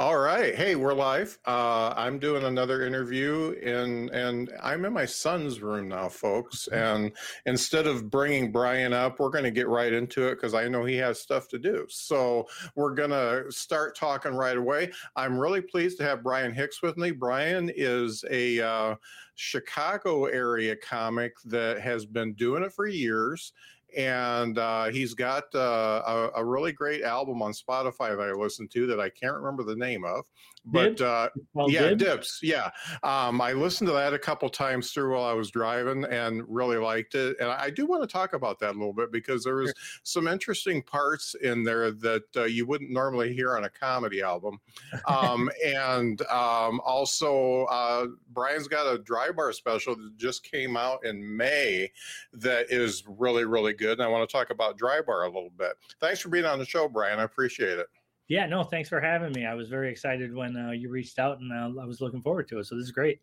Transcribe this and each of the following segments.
All right. Hey, we're live. Uh, I'm doing another interview in, and I'm in my son's room now, folks. And instead of bringing Brian up, we're going to get right into it because I know he has stuff to do. So we're going to start talking right away. I'm really pleased to have Brian Hicks with me. Brian is a uh, Chicago area comic that has been doing it for years and uh, he's got uh, a, a, really great album on Spotify that I listened to that I can't remember the name of, but uh, yeah, Dibs. Dips, yeah. Um, I listened to that a couple times through while I was driving and really liked it. And I do want to talk about that a little bit because there was some interesting parts in there that uh, you wouldn't normally hear on a comedy album, um, and um, also uh, Brian's got a Drybar special that just came out in May that is really really good. And I want to talk about Drybar a little bit. Thanks for being on the show, Brian. I appreciate it. Yeah, no, thanks for having me. I was very excited when uh, you reached out, and uh, I was looking forward to it. So this is great.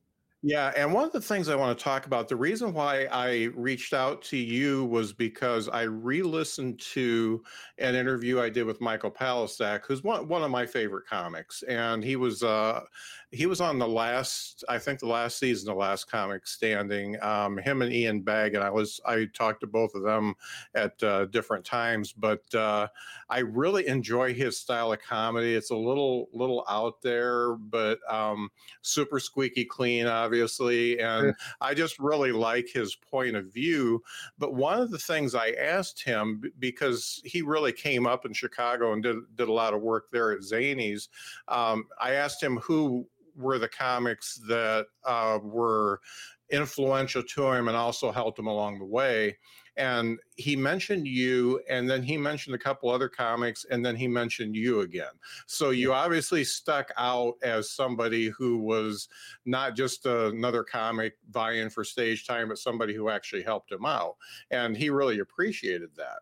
Yeah, and one of the things I want to talk about, the reason why I reached out to you was because I re-listened to an interview I did with Michael Palascak, who's one one of my favorite comics, and he was uh, he was on the last, I think the last season, the last comic standing. Um, him and Ian Bagg, and I was I talked to both of them at uh, different times, but uh, I really enjoy his style of comedy. It's a little little out there, but um, super squeaky clean, obviously, and I just really like his point of view. But one of the things I asked him because he really came up in Chicago and did did a lot of work there at Zanies, um, I asked him who were the comics that uh, were influential to him and also helped him along the way. And he mentioned you, and then he mentioned a couple other comics, and then he mentioned you again. So you obviously stuck out as somebody who was not just another comic vying for stage time, but somebody who actually helped him out. And he really appreciated that.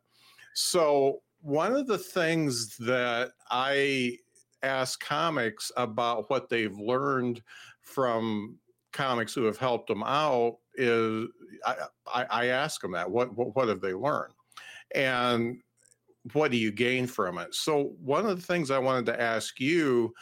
So one of the things that I ask comics about what they've learned from comics who have helped them out is I, I, I ask them that what, what what have they learned? And what do you gain from it? So one of the things i wanted to ask you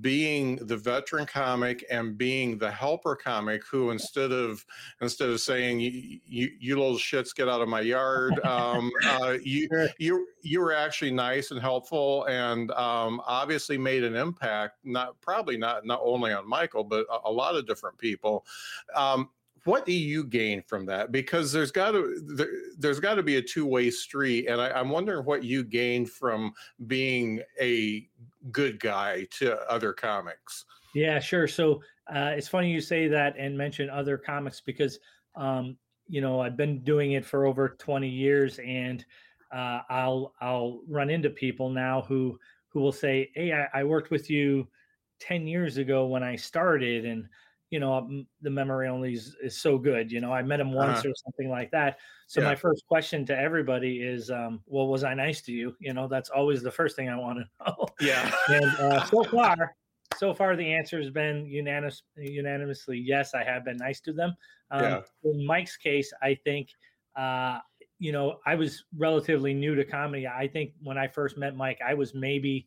being the veteran comic and being the helper comic who instead of instead of saying you you, you little shits get out of my yard um, uh, you you you were actually nice and helpful and um, obviously made an impact not probably not not only on michael but a, a lot of different people. Um, what do you gain from that? Because there's got to there, has got to be a two way street, and I, am wondering what you gained from being a good guy to other comics. Yeah, sure. So uh, it's funny you say that and mention other comics because um, you know I've been doing it for over 20 years, and uh, I'll I'll run into people now who who will say, "Hey, I, I worked with you 10 years ago when I started," and you know the memory only is, is so good you know i met him once uh-huh. or something like that so yeah. my first question to everybody is um, well was i nice to you you know that's always the first thing i want to know yeah and uh, so far so far the answer has been unanimous unanimously yes i have been nice to them um, yeah. in mike's case i think uh, you know i was relatively new to comedy i think when i first met mike i was maybe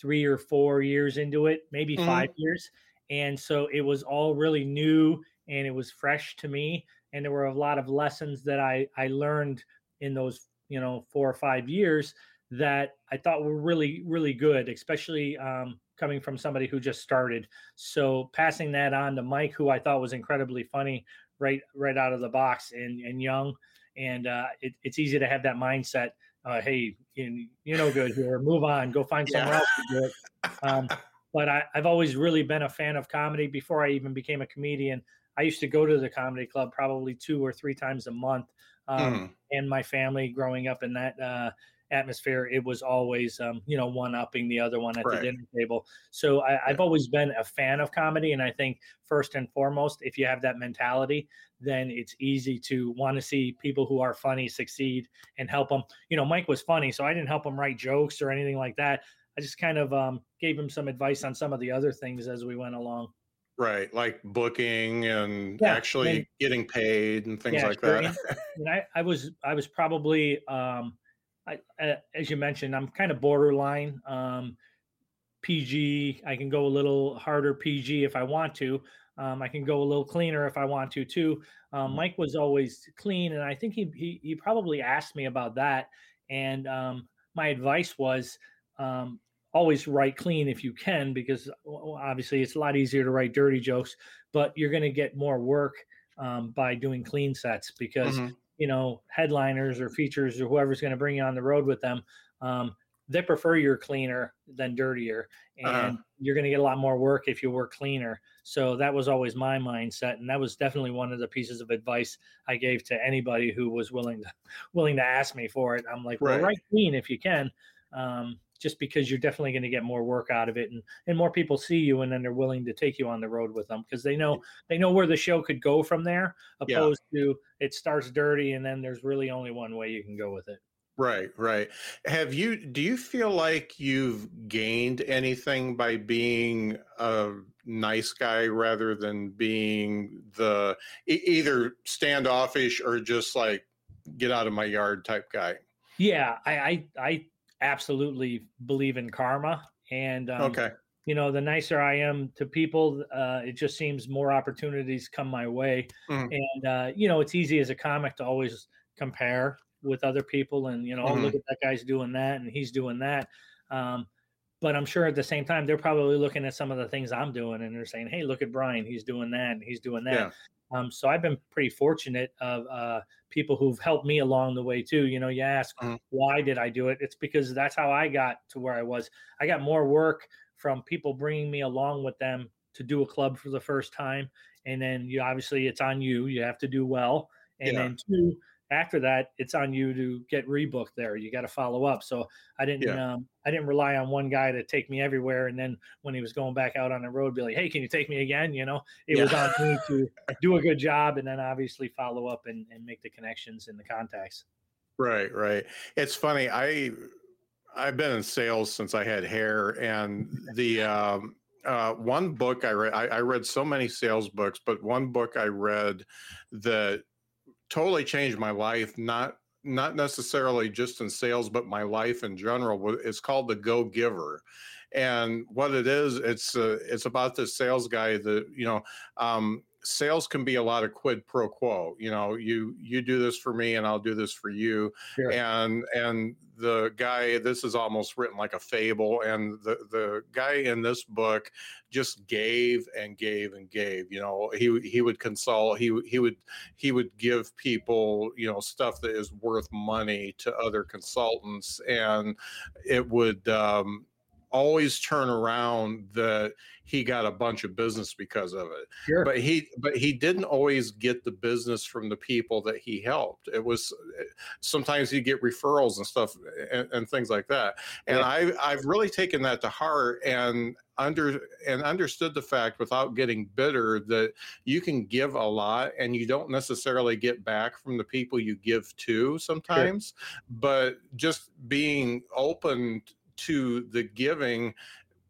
three or four years into it maybe mm-hmm. five years and so it was all really new and it was fresh to me and there were a lot of lessons that i i learned in those you know four or five years that i thought were really really good especially um, coming from somebody who just started so passing that on to mike who i thought was incredibly funny right right out of the box and and young, and uh, it, it's easy to have that mindset. Uh, hey, you, you know, good here. Move on. Go find somewhere yeah. else to do it. Um, but I, I've always really been a fan of comedy. Before I even became a comedian, I used to go to the comedy club probably two or three times a month. Um, mm. And my family growing up in that uh, atmosphere, it was always, um, you know, one upping the other one at right. the dinner table. So I, have always been a fan of comedy. And I think, first and foremost, if you have that mentality, then it's easy to want to see people who are funny succeed and help them. You know, Mike was funny, so I didn't help him write jokes or anything like that. I just kind of um, gave him some advice on some of the other things as we went along. Right, like booking and yeah, actually and, getting paid and things yeah, like sure. that. and I, I was I was probably um, I, as you mentioned, I'm kind of borderline um, PG. I can go a little harder PG if I want to. Um, I can go a little cleaner if I want to too. Um, mm-hmm. Mike was always clean, and I think he he, he probably asked me about that. And um, my advice was um, always write clean if you can, because obviously it's a lot easier to write dirty jokes, but you're going to get more work um, by doing clean sets because mm-hmm you know headliners or features or whoever's going to bring you on the road with them um, they prefer you're cleaner than dirtier uh-huh. and uh-huh. you're going to get a lot more work if you work cleaner so that was always my mindset and that was definitely one of the pieces of advice i gave to anybody who was willing to willing to ask me for it i'm like right. well write clean if you can um, just because you're definitely going to get more work out of it and and more people see you and then they're willing to take you on the road with them because they know they know where the show could go from there opposed yeah. to it starts dirty and then there's really only one way you can go with it. Right right. Have you do you feel like you've gained anything by being a nice guy rather than being the either standoffish or just like get out of my yard type guy? Yeah i i, I absolutely believe in karma. And um, okay, you know, the nicer I am to people, uh, it just seems more opportunities come my way. Mm. And uh, you know, it's easy as a comic to always compare with other people, and you know, mm-hmm. oh, look at that guy's doing that, and he's doing that. Um, but I'm sure at the same time they're probably looking at some of the things I'm doing, and they're saying, "Hey, look at Brian, he's doing that, and he's doing that." Yeah. Um, so I've been pretty fortunate of uh, people who've helped me along the way too. You know, you ask mm-hmm. why did I do it? It's because that's how I got to where I was. I got more work from people bringing me along with them to do a club for the first time, and then you obviously it's on you. You have to do well, and yeah. then two, after that, it's on you to get rebooked there. You got to follow up. So I didn't, yeah. um, I didn't rely on one guy to take me everywhere. And then when he was going back out on the road, be like, Hey, can you take me again? You know, it yeah. was on me to do a good job and then obviously follow up and, and make the connections and the contacts. Right. Right. It's funny. I, I've been in sales since I had hair and the, um, uh, one book I read, I, I read so many sales books, but one book I read that totally changed my life. Not not necessarily just in sales, but my life in general. It's called the Go Giver, and what it is, it's uh, it's about this sales guy that you know. Um, sales can be a lot of quid pro quo you know you you do this for me and i'll do this for you sure. and and the guy this is almost written like a fable and the the guy in this book just gave and gave and gave you know he he would consult he he would he would give people you know stuff that is worth money to other consultants and it would um always turn around that he got a bunch of business because of it. Sure. But he but he didn't always get the business from the people that he helped. It was sometimes you get referrals and stuff and, and things like that. And yeah. I I've really taken that to heart and under and understood the fact without getting bitter that you can give a lot and you don't necessarily get back from the people you give to sometimes sure. but just being open to the giving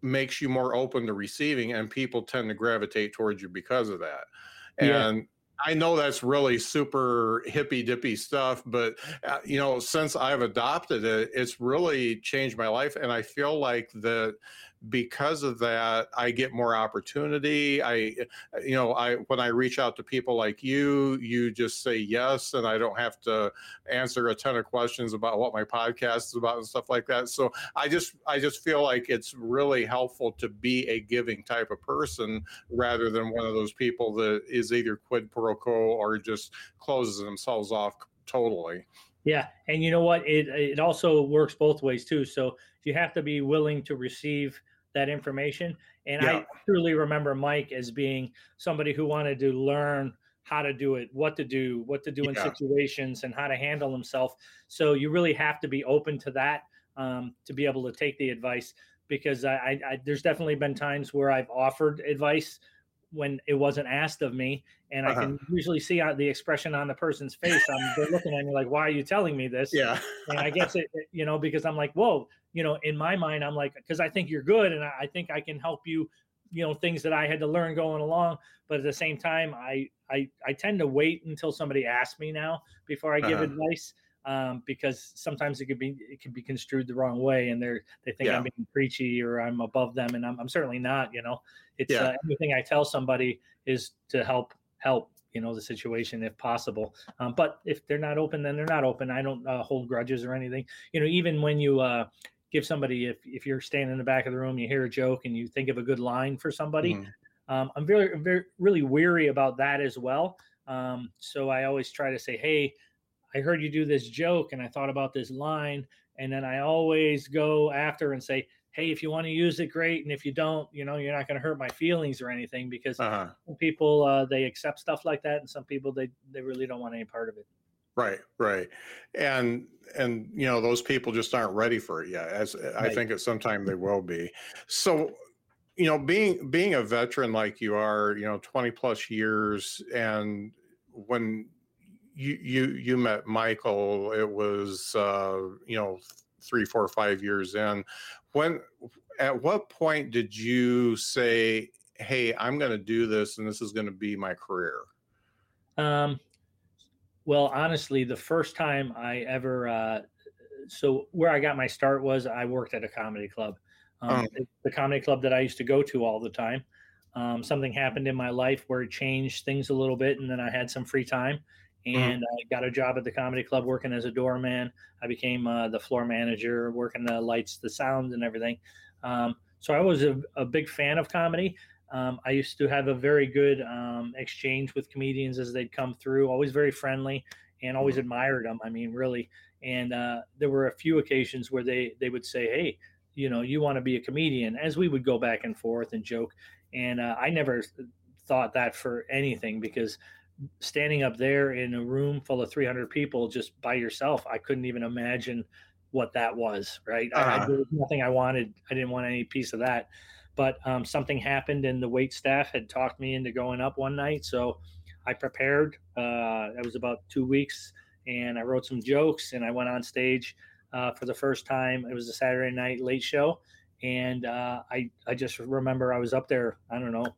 makes you more open to receiving and people tend to gravitate towards you because of that and yeah. I know that's really super hippy dippy stuff, but uh, you know, since I've adopted it, it's really changed my life. And I feel like that because of that, I get more opportunity. I, you know, I when I reach out to people like you, you just say yes, and I don't have to answer a ton of questions about what my podcast is about and stuff like that. So I just I just feel like it's really helpful to be a giving type of person rather than one of those people that is either quid pro quo or just closes themselves off totally. Yeah, and you know what? It it also works both ways too. So you have to be willing to receive that information. And yeah. I truly remember Mike as being somebody who wanted to learn how to do it, what to do, what to do yeah. in situations, and how to handle himself. So you really have to be open to that um, to be able to take the advice. Because I, I, I, there's definitely been times where I've offered advice when it wasn't asked of me, and uh-huh. I can usually see the expression on the person's face. I'm they're looking at me like, "Why are you telling me this?" Yeah, and I guess it, you know, because I'm like, "Whoa," you know, in my mind, I'm like, because I think you're good, and I think I can help you, you know, things that I had to learn going along. But at the same time, I I I tend to wait until somebody asks me now before I give uh-huh. advice um, because sometimes it could be it could be construed the wrong way, and they're they think yeah. I'm being preachy or I'm above them, and I'm, I'm certainly not. You know, it's yeah. uh, anything I tell somebody is to help help you know the situation if possible. Um, but if they're not open, then they're not open. I don't uh, hold grudges or anything. You know, even when you uh, give somebody if if you're standing in the back of the room, you hear a joke and you think of a good line for somebody. Mm-hmm. Um, I'm very very really weary about that as well. Um, so I always try to say, hey I heard you do this joke and I thought about this line. And then I always go after and say, Hey, if you want to use it, great. And if you don't, you know, you're not going to hurt my feelings or anything because uh-huh. some people, uh, they accept stuff like that. And some people, they, they really don't want any part of it. Right, right, and and you know those people just aren't ready for it yet. As right. I think at some time they will be. So, you know, being being a veteran like you are, you know, twenty plus years, and when you you you met Michael. It was uh, you know three, four, five years in. When at what point did you say, "Hey, I'm going to do this, and this is going to be my career"? Um, well, honestly, the first time I ever uh, so where I got my start was I worked at a comedy club. Um, oh. The comedy club that I used to go to all the time. Um, something happened in my life where it changed things a little bit, and then I had some free time. And mm-hmm. I got a job at the comedy club working as a doorman. I became uh, the floor manager, working the lights, the sounds, and everything. Um, so I was a, a, big fan of comedy. Um, I used to have a very good um, exchange with comedians as they'd come through, always very friendly and always mm-hmm. admired them. I mean, really. And uh, there were a few occasions where they they would say, "Hey, you know, you want to be a comedian?" As we would go back and forth and joke. And uh, I never thought that for anything because standing up there in a room full of 300 people just by yourself i couldn't even imagine what that was right? Uh-huh. I, I, there was nothing i wanted. I didn't want any piece of that. But um, something happened and the wait staff had talked me into going up one night so i prepared uh, it was about two weeks and i wrote some jokes and i went on stage uh, for the first time. It was a saturday night late show and uh, I, I just remember i was up there i don't know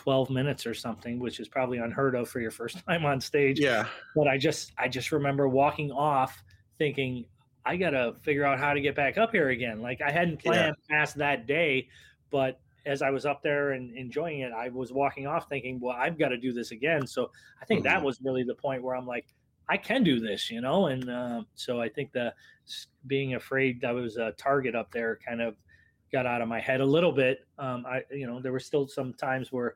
12 minutes or something, which is probably unheard of for your first time on stage. Yeah. But I just I just remember walking off thinking I got to figure out how to get back up here again. Like I hadn't planned yeah. past that day, but as I was up there and enjoying it, I was walking off thinking, well, I've got to do this again. So I think mm-hmm. that was really the point where I'm like, I can do this, you know? And uh, so I think the being afraid that was a target up there kind of got out of my head a little bit. Um, I, you know, there were still some times where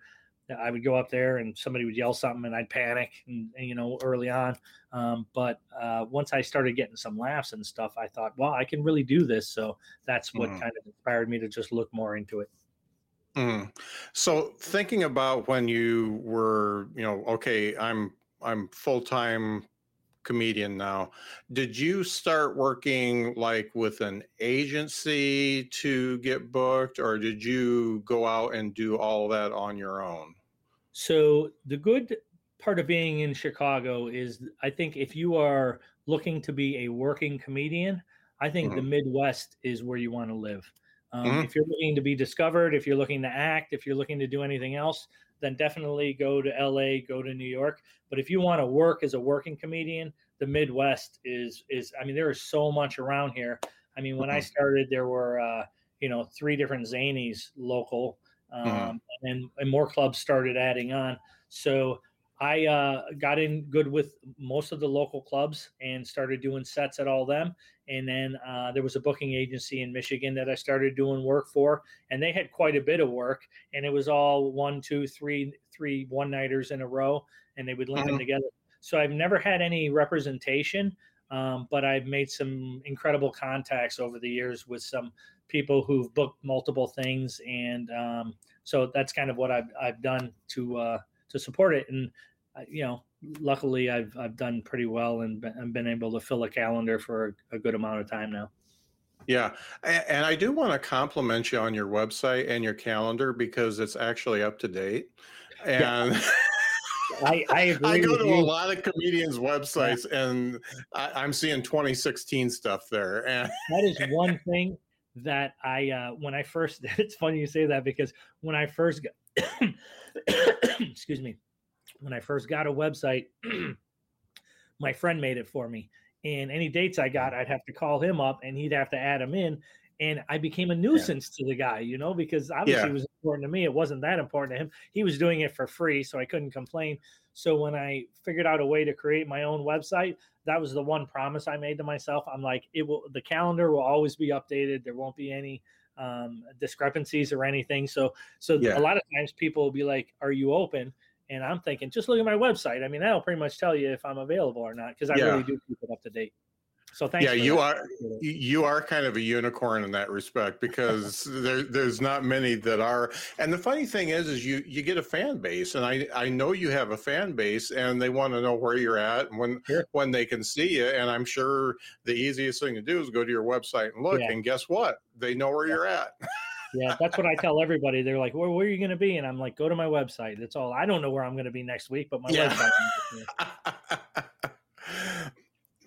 I would go up there and somebody would yell something and I'd panic, and, and you know, early on. Um, but uh, once I started getting some laughs and stuff, I thought, well, I can really do this. So that's what mm. kind of inspired me to just look more into it. Mm. So thinking about when you were, you know, okay, I'm I'm full time comedian now. Did you start working like with an agency to get booked, or did you go out and do all that on your own? So, the good part of being in Chicago is I think if you are looking to be a working comedian, I think mm-hmm. the Midwest is where you want to live. Um, mm-hmm. If you're looking to be discovered, if you're looking to act, if you're looking to do anything else, then definitely go to LA, go to New York. But if you want to work as a working comedian, the Midwest is is I mean there is so much around here. I mean when mm-hmm. I started there were uh, you know three different zanies local mm-hmm. um, mm-hmm. and and more clubs started adding on so I uh, got in good with most of the local clubs and started doing sets at all them. And then uh, there was a booking agency in Michigan that I started doing work for, and they had quite a bit of work. And it was all one, two, three, three one nighters in a row, and they would link mm-hmm. them together. So I've never had any representation, um, but I've made some incredible contacts over the years with some people who've booked multiple things, and um, so that's kind of what I've I've done to. Uh, to support it. And you know, luckily I've I've done pretty well and been, been able to fill a calendar for a, good amount of time now. Yeah, and I do want to compliment you on your website and your calendar because it's actually up to date. And yeah. I, I, I go to you. a lot of comedians' websites yeah. and I, am seeing 2016 stuff there. And that is one thing that I uh, when I first it's funny you say that because when I first got excuse me when I first got a website, my friend made it for me. And any dates I got, I'd have to call him up and he'd have to add them in. And I became a nuisance yeah. to the guy, you know, because obviously yeah. it was important to me. It wasn't that important to him. He was doing it for free, so I couldn't complain. So when I figured out a way to create my own website, that was the one promise I made to myself. I'm like, it will the calendar will always be updated. There won't be any um, discrepancies or anything. So so yeah. a lot of times people will be like, "Are you open?" And I'm thinking, just look at my website. I mean, that'll pretty much tell you if I'm available or not because I yeah. really do keep it up to date. So thanks. Yeah, you that. are you are kind of a unicorn in that respect because there, there's not many that are. And the funny thing is, is you you get a fan base, and I I know you have a fan base, and they want to know where you're at and when sure. when they can see you. And I'm sure the easiest thing to do is go to your website and look. Yeah. And guess what? They know where yeah. you're at. yeah, that's what I tell everybody. They're like, "Where, where are you going to be?" And I'm like, "Go to my website." That's all. I don't know where I'm going to be next week, but my yeah. website.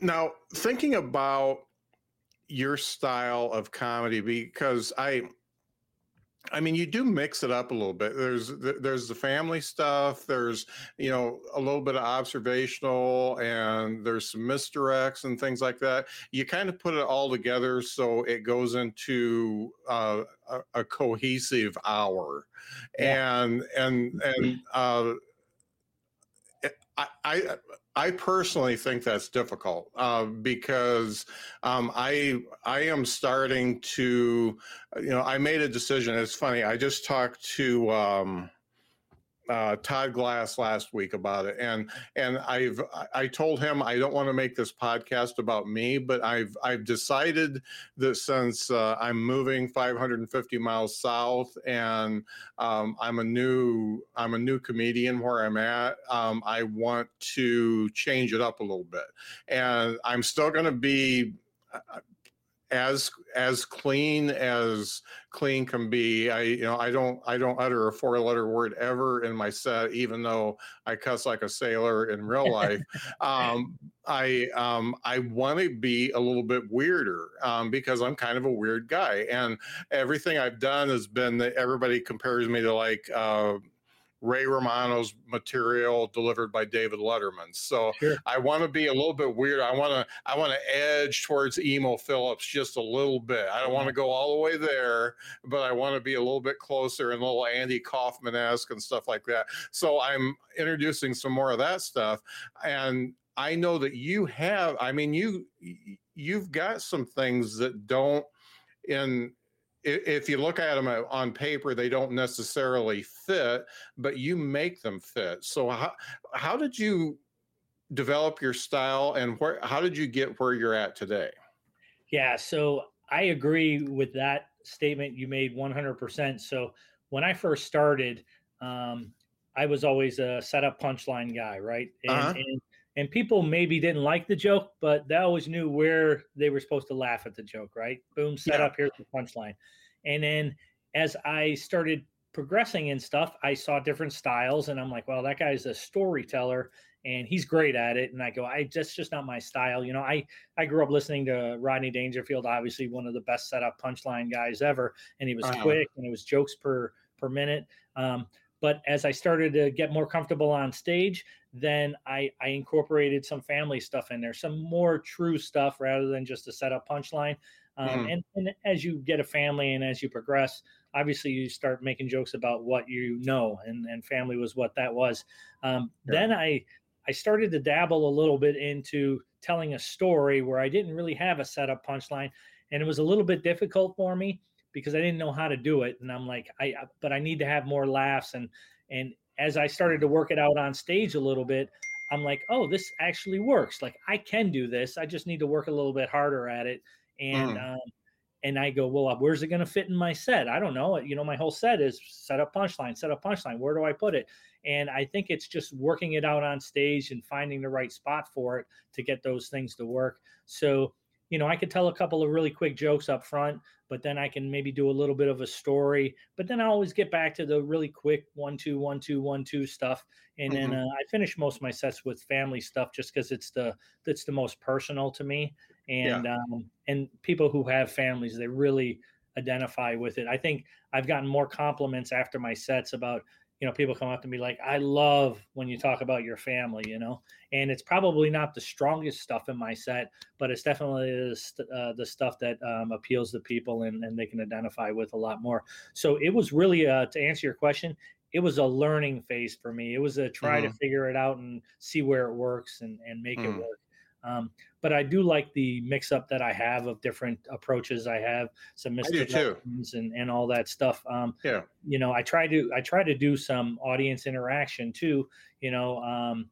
now, thinking about your style of comedy, because I I mean, you do mix it up a little bit. There's there's the family stuff. There's you know a little bit of observational, and there's some misdirects and things like that. You kind of put it all together so it goes into uh, a, a, cohesive hour, yeah. and and and uh, I, I I personally think that's difficult uh, because um, I I am starting to, you know, I made a decision. It's funny. I just talked to. Um, uh, Todd Glass last week about it, and and I've I told him I don't want to make this podcast about me, but I've I've decided that since uh, I'm moving 550 miles south and um, I'm a new I'm a new comedian where I'm at, um, I want to change it up a little bit, and I'm still going to be uh, as as clean as clean can be. I you know I don't I don't utter a four letter word ever in my set, even though I cuss like a sailor in real life. um, I um, I want to be a little bit weirder um, because I'm kind of a weird guy, and everything I've done has been that everybody compares me to like. Uh, Ray Romano's material delivered by David Letterman. So sure. I want to be a little bit weird. I want to I want to edge towards Emo Philips just a little bit. I don't want to mm-hmm. go all the way there, but I want to be a little bit closer and a little Andy Kaufman esque and stuff like that. So I'm introducing some more of that stuff, and I know that you have. I mean, you you've got some things that don't in if you look at them uh, on paper, they don't necessarily fit, but you make them fit. So how how did you develop your style, and where how did you get where you're at today? Yeah, so I agree with that statement you made 100%. So when I first started, um, I was always a setup punchline guy, right? And, uh-huh. and and people maybe didn't like the joke, but they always knew where they were supposed to laugh at the joke, right? Boom, set yeah. up, here's the punchline. And then as I started progressing and stuff, I saw different styles, and I'm like, well, that guy's a storyteller and he's great at it. And I go, I just just not my style. You know, I I grew up listening to Rodney Dangerfield, obviously one of the best setup punchline guys ever, and he was uh-huh. quick and it was jokes per per minute. Um, but as I started to get more comfortable on stage, then I, I incorporated some family stuff in there, some more true stuff rather than just a setup punchline. Um, mm-hmm. and, and as you get a family and as you progress, obviously you start making jokes about what you know, and, and family was what that was. Um, Then I I started to dabble a little bit into telling a story where I didn't really have a setup punchline, and it was a little bit difficult for me because I didn't know how to do it. And I'm like, I but I need to have more laughs and and as I started to work it out on stage a little bit, I'm like, oh, this actually works. Like I can do this. I just need to work a little bit harder at it. And mm. um, and I go, well, where's it going to fit in my set? I don't know. You know, my whole set is set up punchline, set up punchline. Where do I put it? And I think it's just working it out on stage and finding the right spot for it to get those things to work. So, you know, I could tell a couple of really quick jokes up front, but then I can maybe do a little bit of a story. But then I always get back to the really quick one, two, one, two, one, two stuff. And mm-hmm. then uh, I finish most of my sets with family stuff just because it's the that's the most personal to me. And yeah. um, and people who have families, they really identify with it. I think I've gotten more compliments after my sets about you know people come up to me like i love when you talk about your family you know and it's probably not the strongest stuff in my set but it's definitely the, uh, the stuff that um, appeals to people and, and they can identify with a lot more so it was really uh, to answer your question it was a learning phase for me it was a try mm-hmm. to figure it out and see where it works and, and make mm-hmm. it work um, but I do like the mix up that I have of different approaches. I have some misconceptions and, and all that stuff. Um, yeah. You know, I try to I try to do some audience interaction too. You know, um,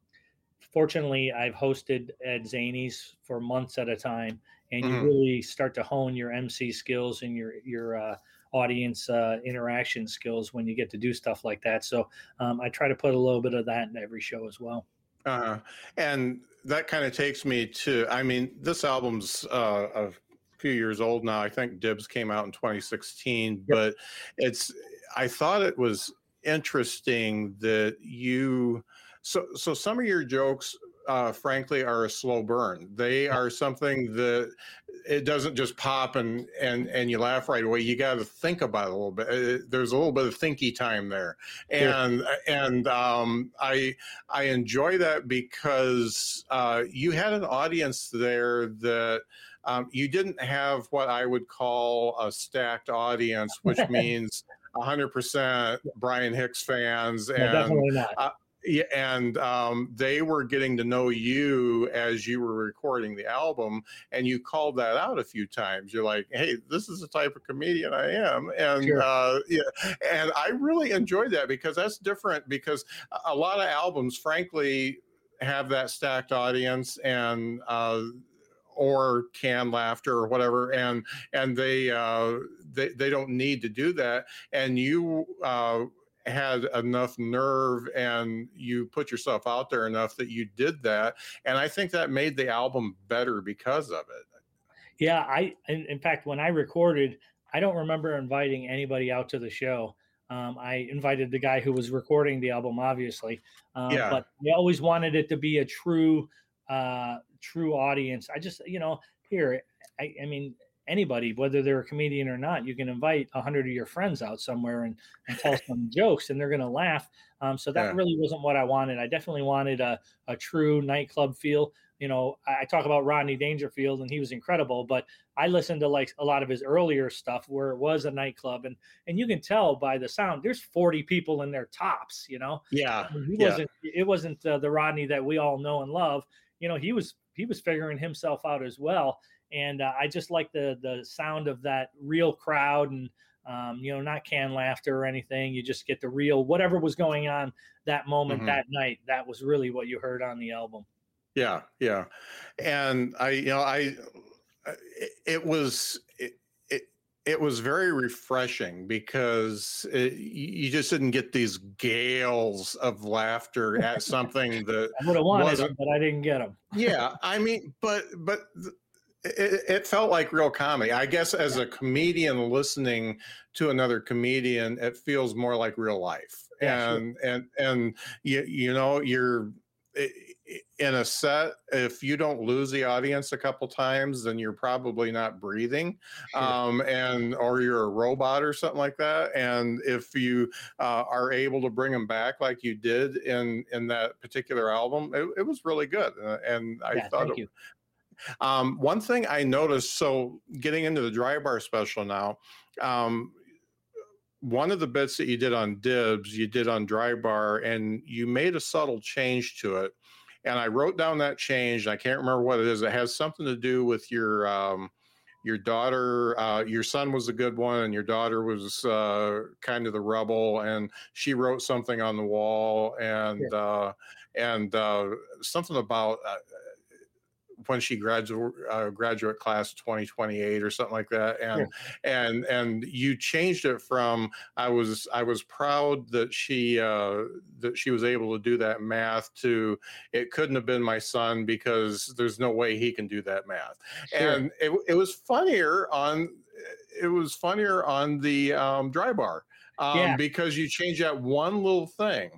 fortunately, I've hosted at Zanies for months at a time, and mm-hmm. you really start to hone your MC skills and your your uh, audience uh, interaction skills when you get to do stuff like that. So um, I try to put a little bit of that in every show as well. Uh, and that kind of takes me to, I mean, this album's uh, a few years old now. I think Dibs came out in 2016, yep. but it's, I thought it was interesting that you, so, so some of your jokes uh, frankly, are a slow burn. They are something that it doesn't just pop and and and you laugh right away. You got to think about it a little bit. Uh, there's a little bit of thinky time there, and and um, I I enjoy that because uh, you had an audience there that. Um, you didn't have what I would call a stacked audience, which means 100% Brian Hicks fans and no, uh, yeah, and um, they were getting to know you as you were recording the album, and you called that out a few times. You're like, "Hey, this is the type of comedian I am," and sure. uh, yeah, and I really enjoyed that because that's different. Because a lot of albums, frankly, have that stacked audience and. Uh, or canned laughter or whatever and and they uh they, they don't need to do that and you uh had enough nerve and you put yourself out there enough that you did that. And i think that made the album better because of it. Yeah i in, in fact when i recorded i don't remember inviting anybody out to the show. Um, i invited the guy who was recording the album obviously. Um, yeah. but i always wanted it to be a true uh, true audience. I just you know here I, I mean anybody, whether they're a comedian or not. You can invite a hundred of your friends out somewhere and, and tell some jokes, and they're going to laugh. Um, so that yeah. really wasn't what I wanted. I definitely wanted a, a true nightclub feel. You know, I, I talk about Rodney Dangerfield, and he was incredible, but I listened to like a lot of his earlier stuff where it was a nightclub, and and you can tell by the sound. There's 40 people in their tops. You know, yeah, he yeah. wasn't. It wasn't uh, the Rodney that we all know and love. You know, he was he was figuring himself out as well and uh, I just like the the sound of that real crowd and um, you know not canned laughter or anything. You just get the real whatever was going on that moment mm-hmm. that night. That was really what you heard on the album. Yeah, yeah, and I you know I it, it was. It, it was very refreshing because it, you just didn't get these gales of laughter at something that I would have wanted them, but I didn't get them. yeah, I mean, but but it, it, felt like real comedy. I guess as a comedian listening to another comedian, it feels more like real life. Yeah, and sure. and and you you know you're in a set if you don't lose the audience a couple times then you're probably not breathing sure. um, and or you're a robot or something like that and if you uh, are able to bring them back like you did in in that particular album it, it was really good uh, and i yeah, thought it, Um, one thing I noticed, so getting into the Drybar special now, um, one of the bits that you did on dibs, you did on Drybar, and you made a subtle change to it. And I wrote down that change. And I can't remember what it is. It has something to do with your um, your daughter. Uh, your son was a good one, and your daughter was uh, kind of the rebel. And she wrote something on the wall, and yeah. uh, and uh, something about uh, she graduate uh, graduate class 2028 or something like that and yeah. and and you changed it from i was i was proud that she uh that she was able to do that math to it couldn't have been my son because there's no way he can do that math sure. and it, it was funnier on it was funnier on the um, Drybar um, yeah. because you change that one little thing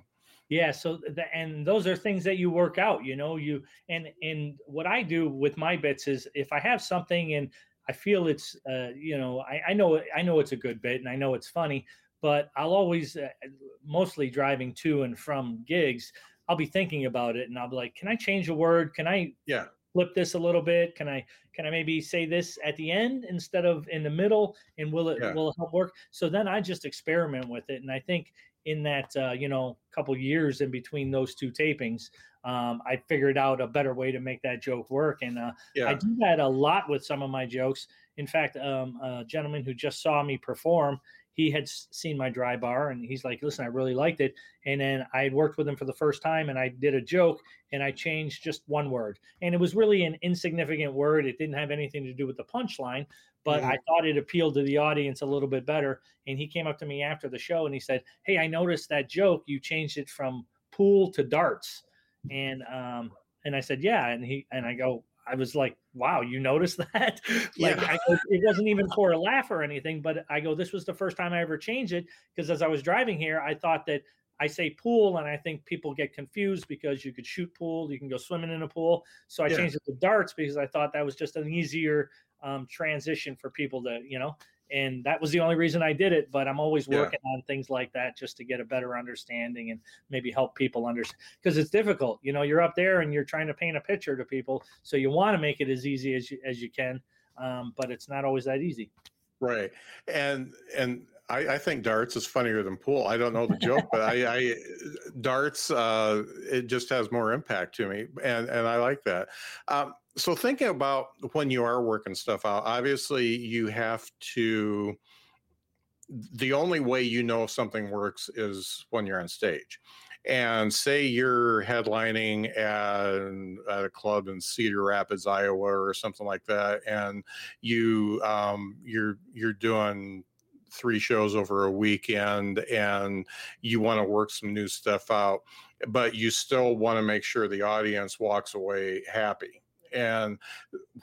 yeah so the, and those are things that you work out you know you and and what i do with my bits is if i have something and i feel it's uh you know i, I know i know it's a good bit and i know it's funny but i'll always uh, mostly driving to and from gigs i'll be thinking about it and i'll be like can i change a word? Can i yeah. flip this a little bit? Can i can i maybe say this at the end instead of in the middle and will it yeah. will it help work? So then i just experiment with it and i think in that uh, you know couple years in between those two tapings um, i figured out a better way to make that joke work and uh, yeah. i do that a lot with some of my jokes in fact um, a gentleman who just saw me perform he had seen my Drybar and he's like listen i really liked it and then i had worked with him for the first time and i did a joke and i changed just one word and it was really an insignificant word it didn't have anything to do with the punchline but mm-hmm. I thought it appealed to the audience a little bit better. And he came up to me after the show and he said, Hey, I noticed that joke. You changed it from pool to darts. And um, and I said, Yeah. And he and I go, I was like, wow, you noticed that? like, yeah. go, it wasn't even for a laugh or anything, but I go, this was the first time I ever changed it because as I was driving here, I thought that I say pool, and I think people get confused because you could shoot pool, you can go swimming in a pool. So I yeah. changed it to darts because I thought that was just an easier um, transition for people to, you know, and that was the only reason I did it. But I'm always working yeah. on things like that just to get a better understanding and maybe help people understand because it's difficult. You know, you're up there and you're trying to paint a picture to people, so you want to make it as easy as you, as you can, um, but it's not always that easy. Right, and and I, I, think darts is funnier than pool. I don't know the joke, but I, I darts uh, it just has more impact to me, and and I like that. Um, so thinking about when you are working stuff out, obviously you have to. The only way you know if something works is when you're on stage. And say you're headlining at, at a club in Cedar Rapids, Iowa, or something like that, and you um, you're you're doing three shows over a weekend and you want to work some new stuff out but you still want to make sure the audience walks away happy and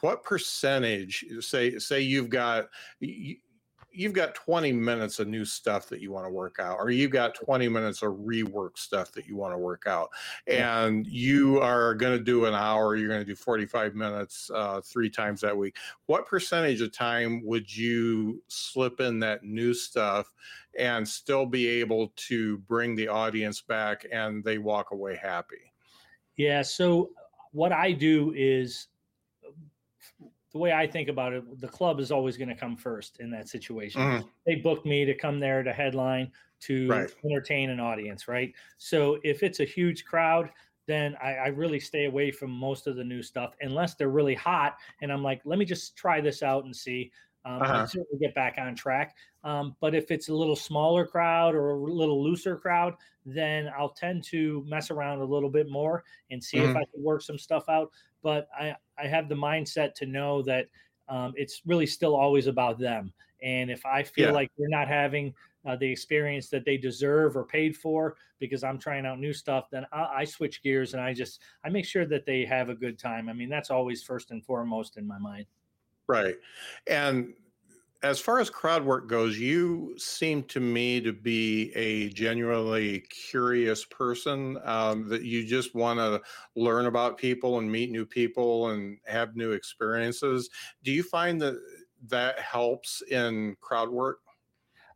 what percentage say say you've got you, you've got 20 minutes of new stuff that you want to work out or you've got 20 minutes of rework stuff that you want to work out and you are going to do an hour you're going to do 45 minutes uh, three times that week what percentage of time would you slip in that new stuff and still be able to bring the audience back and they walk away happy? Yeah so what I do is the way I think about it, the club is always going to come first in that situation. Mm-hmm. They booked me to come there to headline to right. entertain an audience, right? So if it's a huge crowd, then I, I, really stay away from most of the new stuff unless they're really hot. And I'm like, let me just try this out and see. Um, uh-huh. certainly get back on track. Um, but if it's a little smaller crowd or a little looser crowd, then I'll tend to mess around a little bit more and see mm-hmm. if I can work some stuff out. But I, I have the mindset to know that um, it's really still always about them. And if I feel yeah. like they're not having uh, the experience that they deserve or paid for because I'm trying out new stuff, then I, I switch gears and I just I make sure that they have a good time. I mean, that's always first and foremost in my mind. Right. And as far as crowd work goes, you seem to me to be a genuinely curious person um, that you just want to learn about people and meet new people and have new experiences. Do you find that that helps in crowd work?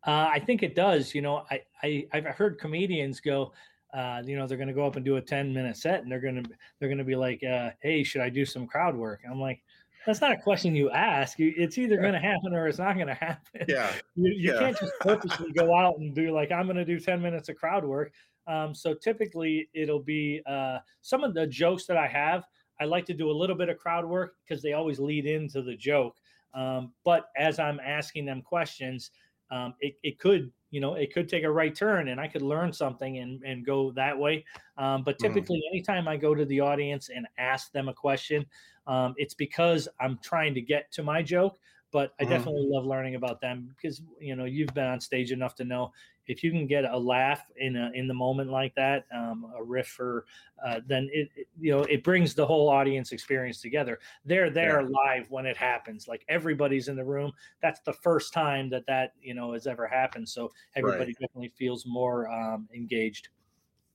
Uh, I think it does. You know, I, I I've heard comedians go, uh, you know, they're going to go up and do a 10 minute set and they're going to, they're going to be like, uh, Hey, should I do some crowd work? I'm like, that's not a question you ask. It's either going to happen or it's not going to happen. Yeah. You, you yeah. can't just purposely go out and do like, I'm going to do 10 minutes of crowd work. Um, so typically it'll be uh, some of the jokes that I have. I like to do a little bit of crowd work because they always lead into the joke. Um, but as I'm asking them questions, um, it, it could you know it could take a right turn and i could learn something and, and go that way um, but mm-hmm. typically mm. anytime i go to the audience and ask them a question um, it's because i'm trying to get to my joke but i mm. definitely love learning about them because you know you've been on stage enough to know if you can get a laugh in a, in the moment like that, um, a riff, or uh, then it, it, you know it brings the whole audience experience together. They're there yeah. live when it happens. Like everybody's in the room. That's the first time that that you know has ever happened. So everybody right. definitely feels more um, engaged.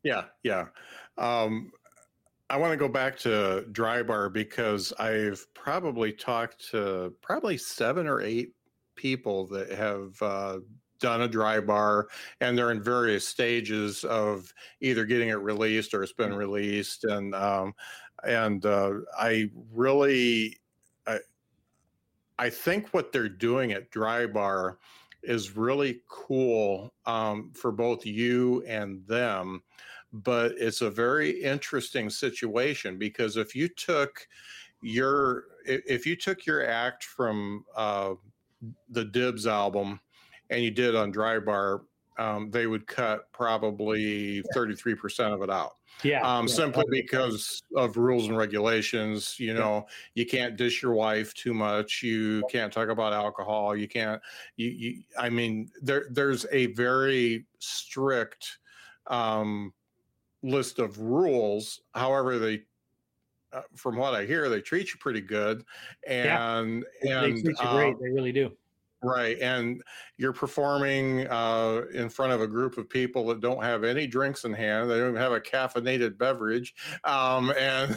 Yeah, yeah. Um, I want to go back to Drybar because I've probably talked to probably seven or eight people that have uh, done a Drybar and they're in various stages of either getting it released or it's been mm. released and um, and uh, i really I, I think what they're doing at Drybar is really cool um, for both you and them but it's a very interesting situation because if you took your if you took your act from uh, the dibs album and you did on Drybar, um, they would cut probably 33% of it out. Yeah. Um, yeah. Simply because of rules and regulations. You know, yeah. you can't dish your wife too much. You can't talk about alcohol. You can't, you, you I mean, there, there's a very strict um, list of rules. However, they, uh, from what I hear, they treat you pretty good. And, yeah. and they treat you great. Uh, they really do. Right. And you're performing uh, in front of a group of people that don't have any drinks in hand. They don't even have a caffeinated beverage. Um, and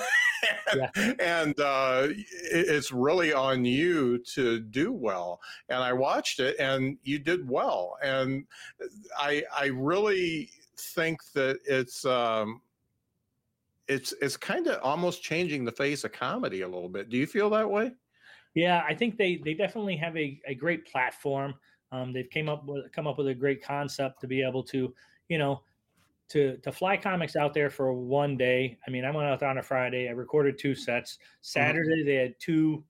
yeah. and uh, it's really on you to do well. And I watched it and you did well. And I, I really think that it's, um, it's, it's kind of almost changing the face of comedy a little bit. Do you feel that way? Yeah, I think they they definitely have a, a great platform. Um, they've came up with come up with a great concept to be able to, you know, to to fly comics out there for one day. I mean, I went out there on a Friday. I recorded two sets. Mm-hmm. Saturday they had two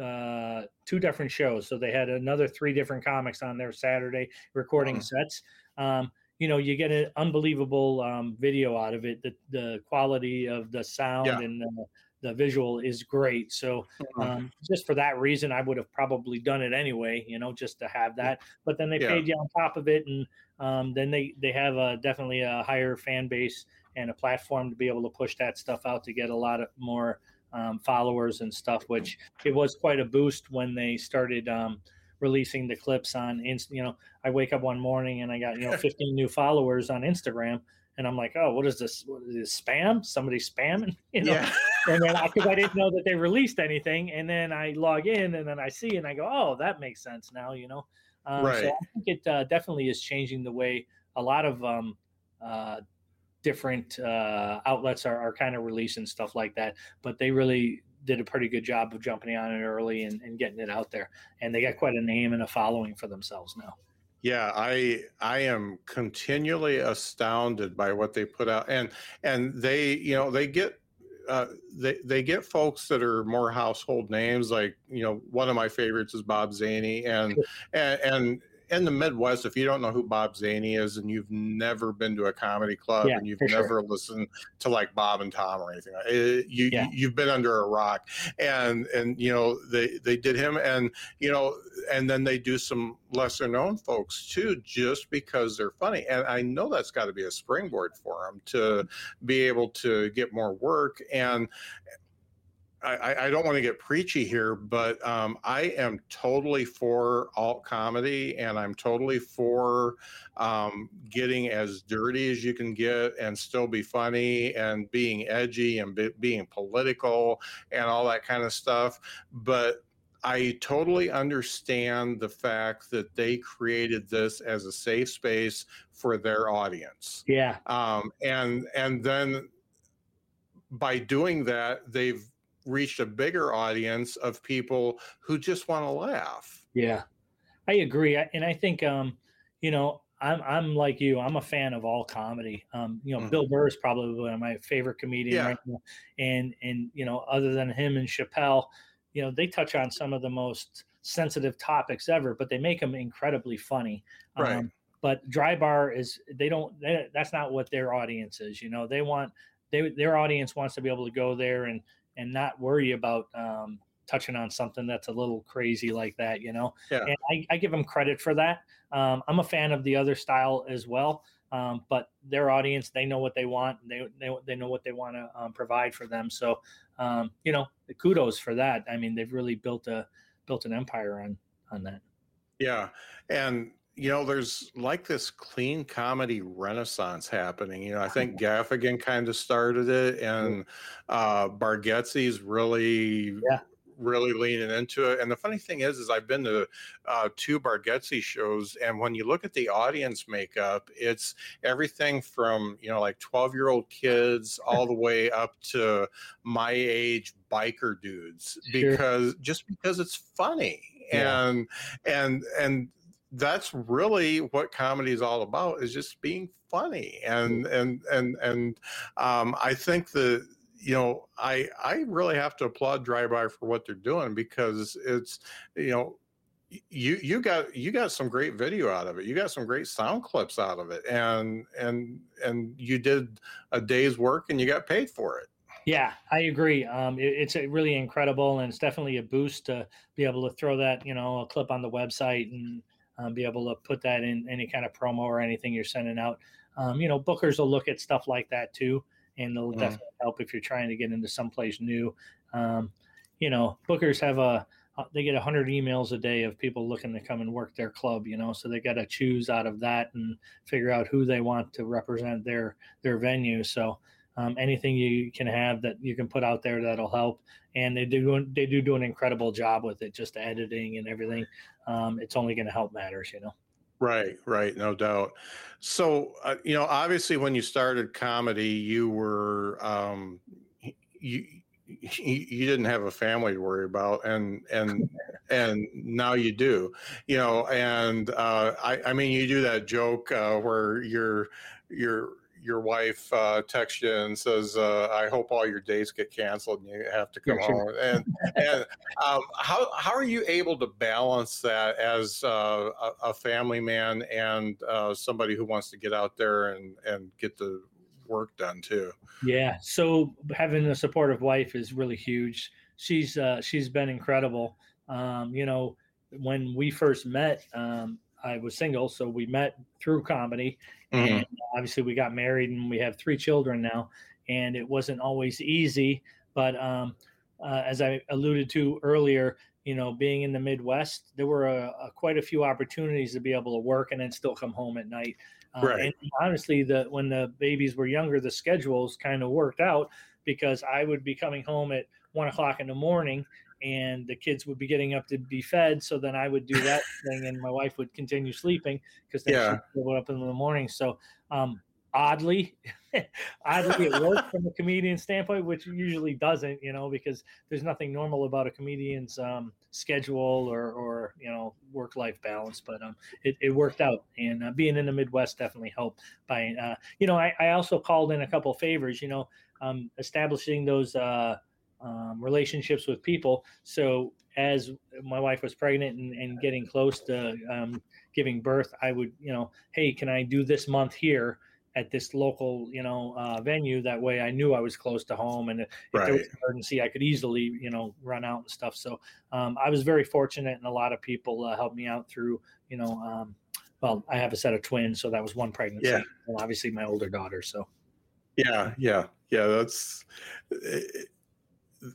uh two different shows so they had another three different comics on their saturday recording mm-hmm. sets um you know you get an unbelievable um video out of it the the quality of the sound yeah. and uh, the visual is great. So uh-huh. um, just for that reason, I would have probably done it anyway, you know, just to have that. But then they yeah. paid you on top of it, and um, then they they have a, definitely a higher fan base and a platform to be able to push that stuff out to get a lot of more um, followers and stuff. Which it was quite a boost when they started um, releasing the clips on. You know, I wake up one morning and I got you know 15 new followers on Instagram and I'm like, oh, what is this? What is this spam? Somebody spamming? You know? Yeah. And then because I, I, didn't know that they released anything, and then I log in and then I see and I go, oh, that makes sense now. You know, um, right. so I think it uh, definitely is changing the way a lot of um, uh, different uh, outlets are, are kind of releasing stuff like that. But they really did a pretty good job of jumping on it early and, and getting it out there, and they got quite a name and a following for themselves now. Yeah, I I am continually astounded by what they put out, and and they you know they get uh, they they get folks that are more household names. Like you know, one of my favorites is Bob Zany, and and, and in the Midwest, if you don't know who Bob Zany is and you've never been to a comedy club yeah, and you've never sure. listened to like Bob and Tom or anything, it, uh, you, yeah. you have been under a rock. And and you know they they did him, and you know, and then they do some lesser known folks too, just because they're funny. And I know that's got to be a springboard for them to be able to get more work and I, I, don't want to get preachy here, but um, I am totally for alt comedy, and I'm totally for um, getting as dirty as you can get and still be funny and being edgy and be, being political and all that kind of stuff. But I totally understand the fact that they created this as a safe space for their audience. Yeah. Um, and and then by doing that, they've reached a bigger audience of people who just want to laugh. Yeah, I agree, and I think um, you know I'm I'm like you. I'm a fan of all comedy. Um, you know, mm-hmm. Bill Burr is probably one of my favorite comedians yeah. right now, and and you know, other than him and Chappelle, you know, they touch on some of the most sensitive topics ever, but they make them incredibly funny. Right. Um, but Drybar is they don't they, that's not what their audience is. You know, they want they their audience wants to be able to go there and and not worry about um, touching on something that's a little crazy like that, you know. Yeah. And I, I give them credit for that. Um, I'm a fan of the other style as well, um, but their audience they know what they want. They they, they know what they want to um, provide for them. So um, you know, kudos for that. I mean, they've really built a built an empire on on that. Yeah, and you know, there's like this clean comedy renaissance happening. You know, I think Gaffigan kind of started it, and uh, Bargatze's really, yeah. really leaning into it. And the funny thing is, is I've been to uh, two Bargatze shows, and when you look at the audience makeup, it's everything from you know like 12 year old kids all the way up to my age biker dudes, sure. because just because it's funny. Yeah. And and and that's really what comedy is all about is just being funny and and and and um, i think that you know i i really have to applaud Drybar for what they're doing because it's you know you you got you got some great video out of it. You got some great sound clips out of it and and and you did a day's work and you got paid for it. Yeah, I agree. Um, it, it's really incredible, and it's definitely a boost to be able to throw that, you know, a clip on the website and um, be able to put that in any kind of promo or anything you're sending out. Um, you know, bookers will look at stuff like that too, and they'll mm. definitely help if you're trying to get into someplace new. Um, you know, bookers have a uh, they get 100 emails a day of people looking to come and work their club you know so they got to choose out of that and figure out who they want to represent their their venue so um, anything you can have that you can put out there that'll help and they do they do do an incredible job with it just editing and everything um, it's only going to help matters, you know. Right, right, no doubt. So, uh, you know, obviously, when you started comedy, you were um, you you didn't have a family to worry about, and and and now you do, you know. And uh, I, I mean, you do that joke uh, where you're you're your wife uh, texts you and says, uh, "I hope all your dates get canceled and you have to come yeah, home." And and um, how how are you able to balance that as uh, a, a, family man and uh, somebody who wants to get out there and and get the work done too? Yeah, so having a supportive wife is really huge. She's uh, she's been incredible. Um, you know, when we first met, um, I was single, so we met through comedy, mm-hmm. and obviously we got married and we have three children now, and it wasn't always easy. But um, uh, as I alluded to earlier, you know, being in the Midwest, there were a, a, quite a few opportunities to be able to work and then still come home at night. Uh, right. And honestly, the when the babies were younger, the schedules kind of worked out because I would be coming home at one o'clock in the morning and the kids would be getting up to be fed. So then I would do that thing, and my wife would continue sleeping because then yeah. she'd wake up in the morning. So um, oddly, oddly, it worked from a comedian standpoint, which usually doesn't, you know, because there's nothing normal about a comedian's um, schedule or, or you know work life balance. But um, it, it worked out, and uh, being in the Midwest definitely helped. By uh, you know, I, I also called in a couple favors, you know, um, establishing those. Uh, um, relationships with people. So as my wife was pregnant and, and getting close to um, giving birth, I would, you know, hey, can I do this month here at this local, you know, uh, venue? That way, I knew I was close to home, and if right. there was an emergency, I could easily, you know, run out and stuff. So um, I was very fortunate, and a lot of people uh, helped me out through, you know. Um, well, I have a set of twins, so that was one pregnancy, yeah. and obviously my older daughter. So, yeah, yeah, yeah. That's it,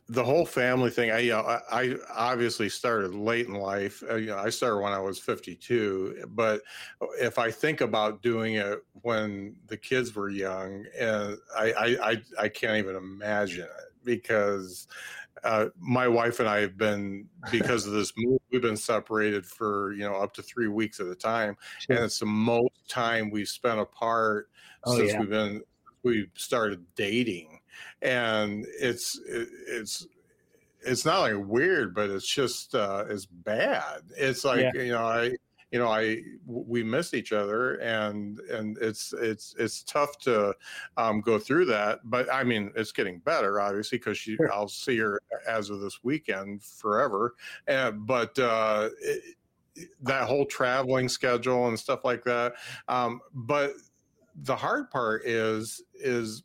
the whole family thing i you know I, I, obviously started late in life uh, you know i started when i was 52 but if i think about doing it when the kids were young and i i i, I can't even imagine it because uh, my wife and I have been because of this move. We've been separated for you know up to three weeks at a time, sure. and it's the most time we've spent apart oh, since yeah. we've been we started dating, and it's it, it's it's not like weird, but it's just uh, it's bad. It's like yeah. you know I you know i we miss each other and and it's it's it's tough to um, go through that but i mean it's getting better obviously because sure. i'll see her as of this weekend forever and but uh it, that whole traveling schedule and stuff like that um but the hard part is is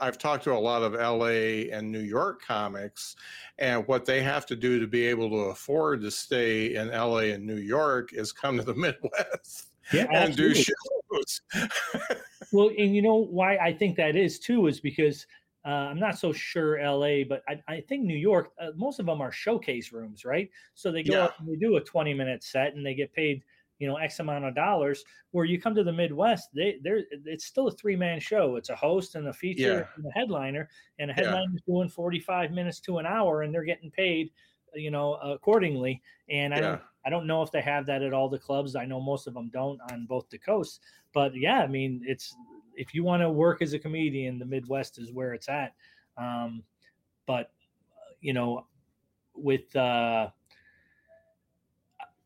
I've talked to a lot of LA and New York comics, and what they have to do to be able to afford to stay in LA and New York is come to the Midwest yeah, and do shows. well, and you know why I think that is too is because uh, I'm not so sure LA, but I, I think New York, uh, most of them are showcase rooms, right? So they go yeah. up and they do a 20 minute set and they get paid you know x amount of dollars where you come to the midwest they there it's still a three-man show. It's a host and a feature yeah. and a headliner and a headliner is doing 45 minutes to an hour and they're getting paid you know accordingly. And i don't i don't know if they have that at all the clubs. I know most of them don't on both the coasts. But yeah i mean it's if you want to work as a comedian the midwest is where it's at. Um, but you know with uh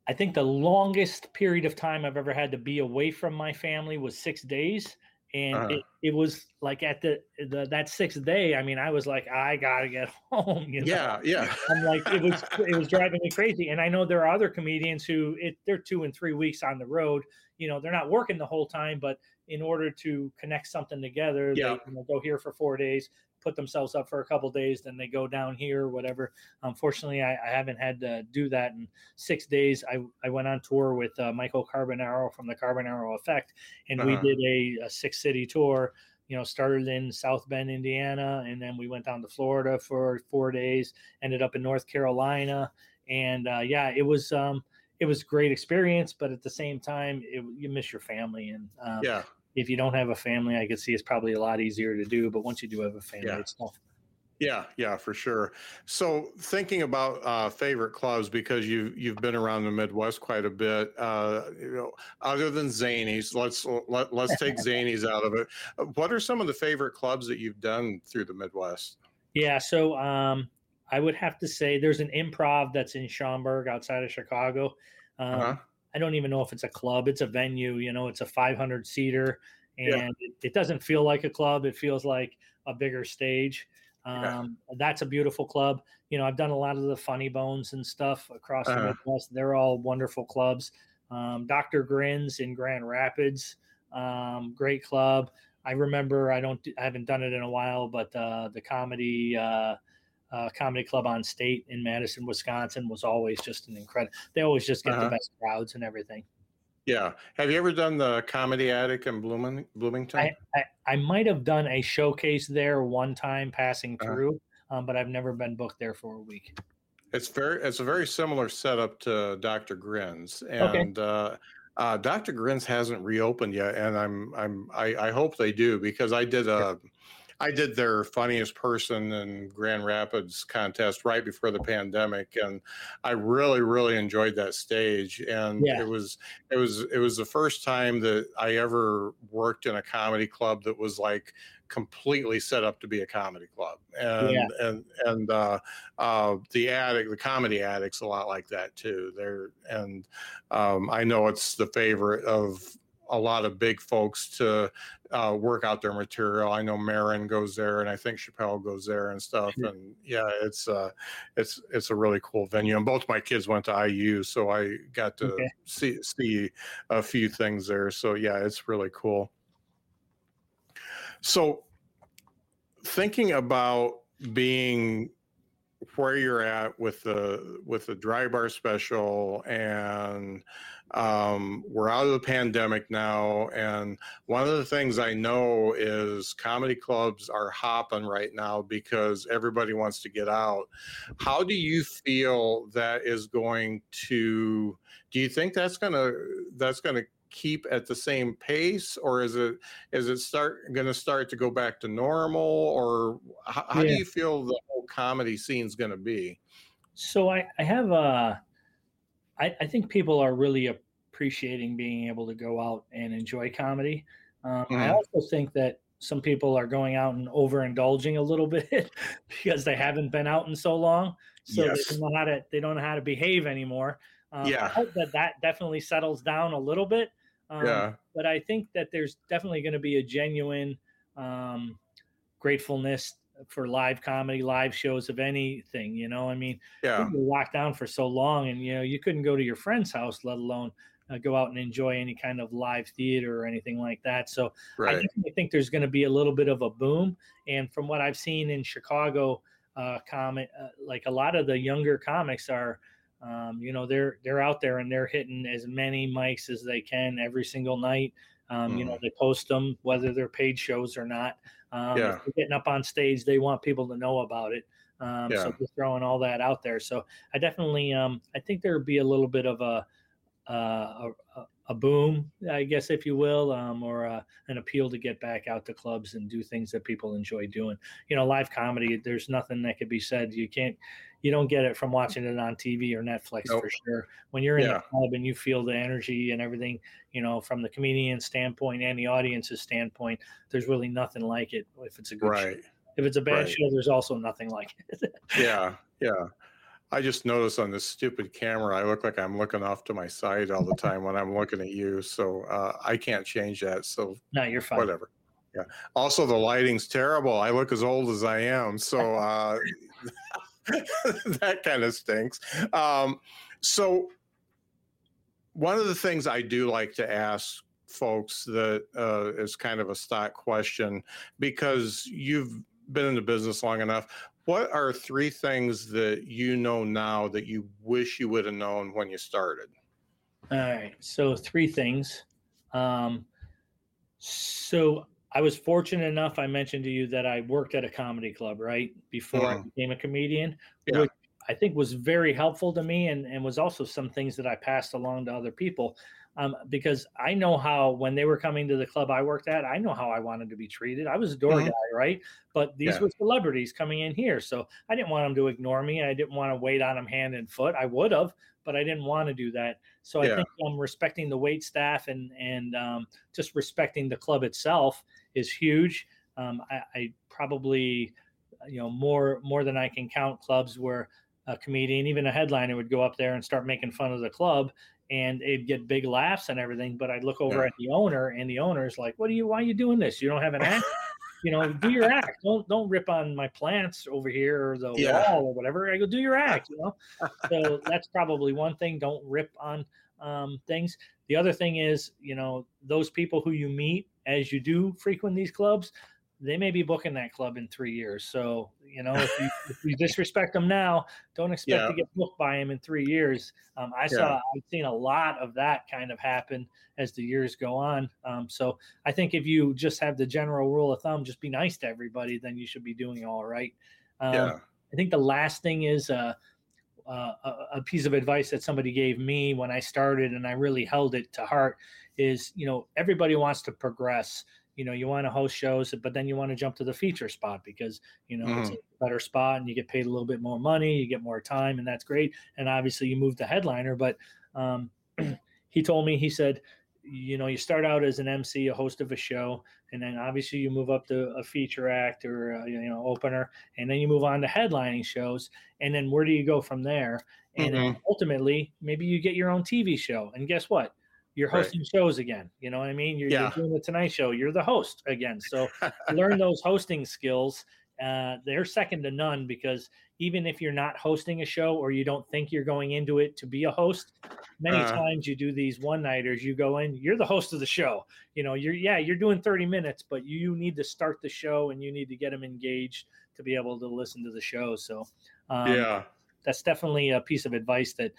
I think the longest period of time I've ever had to be away from my family was six days. And uh-huh. it, it was like at the, the that sixth day, I mean, I was like, I gotta get home. You know? Yeah, yeah. I'm like, it was it was driving me crazy. And I know there are other comedians who it they're two and three weeks on the road. You know, they're not working the whole time, but in order to connect something together, yeah. they you know, go here for four days, put themselves up for a couple days, then they go down here or whatever. Unfortunately, I, I, haven't had to do that in six days. I, I went on tour with uh, Michael Carbonaro from the Carbonaro Effect, and uh-huh. we did a, a six city tour. You know, started in South Bend, Indiana, and then we went down to Florida for four days. Ended up in North Carolina, and uh, yeah, it was um, it was great experience. But at the same time, it, you miss your family, and um, yeah, if you don't have a family, I could see it's probably a lot easier to do. But once you do have a family, yeah. it's tough. Yeah, yeah, for sure. So thinking about uh, favorite clubs because you've you've been around the Midwest quite a bit. Uh, you know, other than Zanies, let's let, let's take Zanies out of it. What are some of the favorite clubs that you've done through the Midwest? Yeah, so um, I would have to say there's an improv that's in Schaumburg outside of Chicago. Um, uh-huh. I don't even know if it's a club. It's a venue. You know, it's a 500 seater, and yeah. it, it, doesn't feel like a club. It feels like a bigger stage. Um, yeah. That's a beautiful club. You know, I've done a lot of the Funny Bones and stuff across uh-huh. the Midwest. They're all wonderful clubs. Um, Dr. Grins in Grand Rapids, um, great club. I remember I don't I haven't done it in a while, but uh, the comedy uh, uh, comedy club on state in Madison, Wisconsin was always just an incredible. They always just get uh-huh. the best crowds and everything. Yeah. Have you ever done the Comedy Attic in Blooming, Bloomington? I, I, I, might have done a showcase there one time passing uh-huh. through, uh-huh. um, but I've never been booked there for a week. It's very it's a very similar setup to Dr. Grins, and okay. uh, uh, Dr. Grins hasn't reopened yet, and I'm I'm I, I hope they do because I did a. I did their funniest person in Grand Rapids contest right before the pandemic, and I really, really enjoyed that stage. And yeah. it was, it was, it was the first time that I ever worked in a comedy club that was like completely set up to be a comedy club and yeah. and and uh, uh, the attic the Comedy Attic's a lot like that too they're and um, i know it's the favorite of a lot of big folks to uh, work out their material. I know Maron goes there, and I think Chappelle goes there and stuff. And yeah, it's uh, it's it's a really cool venue. And both my kids went to IU, so I got to okay. see see a few things there. So yeah, it's really cool. So thinking about being where you're at with the with the Drybar special and um, we're out of the pandemic now and one of the things i know is comedy clubs are hopping right now because everybody wants to get out. How do you feel that is going to do you think that's gonna that's gonna keep at the same pace, or is it is it start going to start to go back to normal, or how, how yeah. do you feel the whole comedy scene is going to be? So I, I have a, I, I think people are really appreciating being able to go out and enjoy comedy. Um, mm-hmm. I also think that some people are going out and overindulging a little bit because they haven't been out in so long, so yes. they don't know how to they don't know how to behave anymore. Um, yeah, I hope that that definitely settles down a little bit. Um, yeah, but I think that there's definitely going to be a genuine um, gratefulness for live comedy, live shows of anything. You know, I mean, yeah, we were locked down for so long, and you know, you couldn't go to your friend's house, let alone uh, go out and enjoy any kind of live theater or anything like that. So right. I think there's going to be a little bit of a boom. And from what I've seen in Chicago, uh, comic uh, like a lot of the younger comics are, um, you know, they're they're out there and they're hitting as many mics as they can every single night. Um, mm. You know, mm. they post them whether they're paid shows or not. Um, yeah. Getting up on stage, they want people to know about it. Um, yeah. So just throwing all that out there. So I definitely, um, I think there would be a little bit of a uh, a, a, boom, I guess, if you will, um, or uh, an appeal to get back out to clubs and do things that people enjoy doing. You know, live comedy, there's nothing that could be said. You can't, you don't get it from watching it on TV or Netflix nope. for sure. When you're in yeah. the club and you feel the energy and everything, you know, from the comedian standpoint and the audience's standpoint, there's really nothing like it if it's a good right. show. If it's a bad right. show, there's also nothing like it. yeah, yeah. I just noticed on this stupid camera, I look like I'm looking off to my side all the time when I'm looking at you. So uh, I can't change that. So no, you're fine. Whatever. Yeah. Also, the lighting's terrible. I look as old as I am. So uh, that kind of stinks. Um, so one of the things I do like to ask folks that uh, is kind of a stock question because you've been in the business long enough what are three things that you know now that you wish you would have known when you started? All right. So, three things. Um, so, I was fortunate enough, I mentioned to you that I worked at a comedy club, right? Before. I became a comedian, yeah. which I think was very helpful to me and, and was also some things that I passed along to other people um, because I know how when they were coming to the club I worked at, I know how I wanted to be treated. I was a door mm-hmm. guy, right? But these yeah. were celebrities coming in here, so I didn't want them to ignore me. I didn't want to wait on them hand and foot. I would have, but I didn't want to do that. So. I think um, respecting the wait staff and and um, just respecting the club itself is huge. Um, I, I probably, you know, more more than I can count clubs where a comedian, even a headliner, would go up there and start making fun of the club, and it'd get big laughs and everything. But I'd look over yeah. at the owner, and the owner's like, "What are you? Why are you doing this? You don't have an act." you know, do your act. Don't don't rip on my plants over here or the yeah. wall or whatever. I go do your act. You know, so that's probably one thing. Don't rip on um, things. The other thing is, you know, those people who you meet as you do frequent these clubs, they may be booking that club in three years. So, you know, if you, if you disrespect them now, don't expect yeah. to get booked by him in three years. Um, I yeah. saw, I've seen a lot of that kind of happen as the years go on. Um, so I think if you just have the general rule of thumb, just be nice to everybody, then you should be doing all right. Um, yeah. I think the last thing is uh, uh, a piece of advice that somebody gave me when I started, and I really held it to heart is, you know, everybody wants to progress you know you want to host shows but then you want to jump to the feature spot because you know mm. it's a better spot and you get paid a little bit more money you get more time and that's great and obviously you move to headliner but um, he told me he said you know you start out as an mc a host of a show and then obviously you move up to a feature act or a, you know opener and then you move on to headlining shows and then where do you go from there and mm-hmm. ultimately maybe you get your own tv show and guess what you're hosting right. shows again. You know what I mean? You're, yeah. you're, doing the Tonight Show. You're the host again. So learn those hosting skills. Uh, they're second to none because even if you're not hosting a show or you don't think you're going into it to be a host, many uh, times you do these one nighters. You go in, you're the host of the show. You know, you're yeah, you're doing 30 minutes, but you need to start the show and you need to get them engaged to be able to listen to the show. So um, yeah, that's definitely a piece of advice that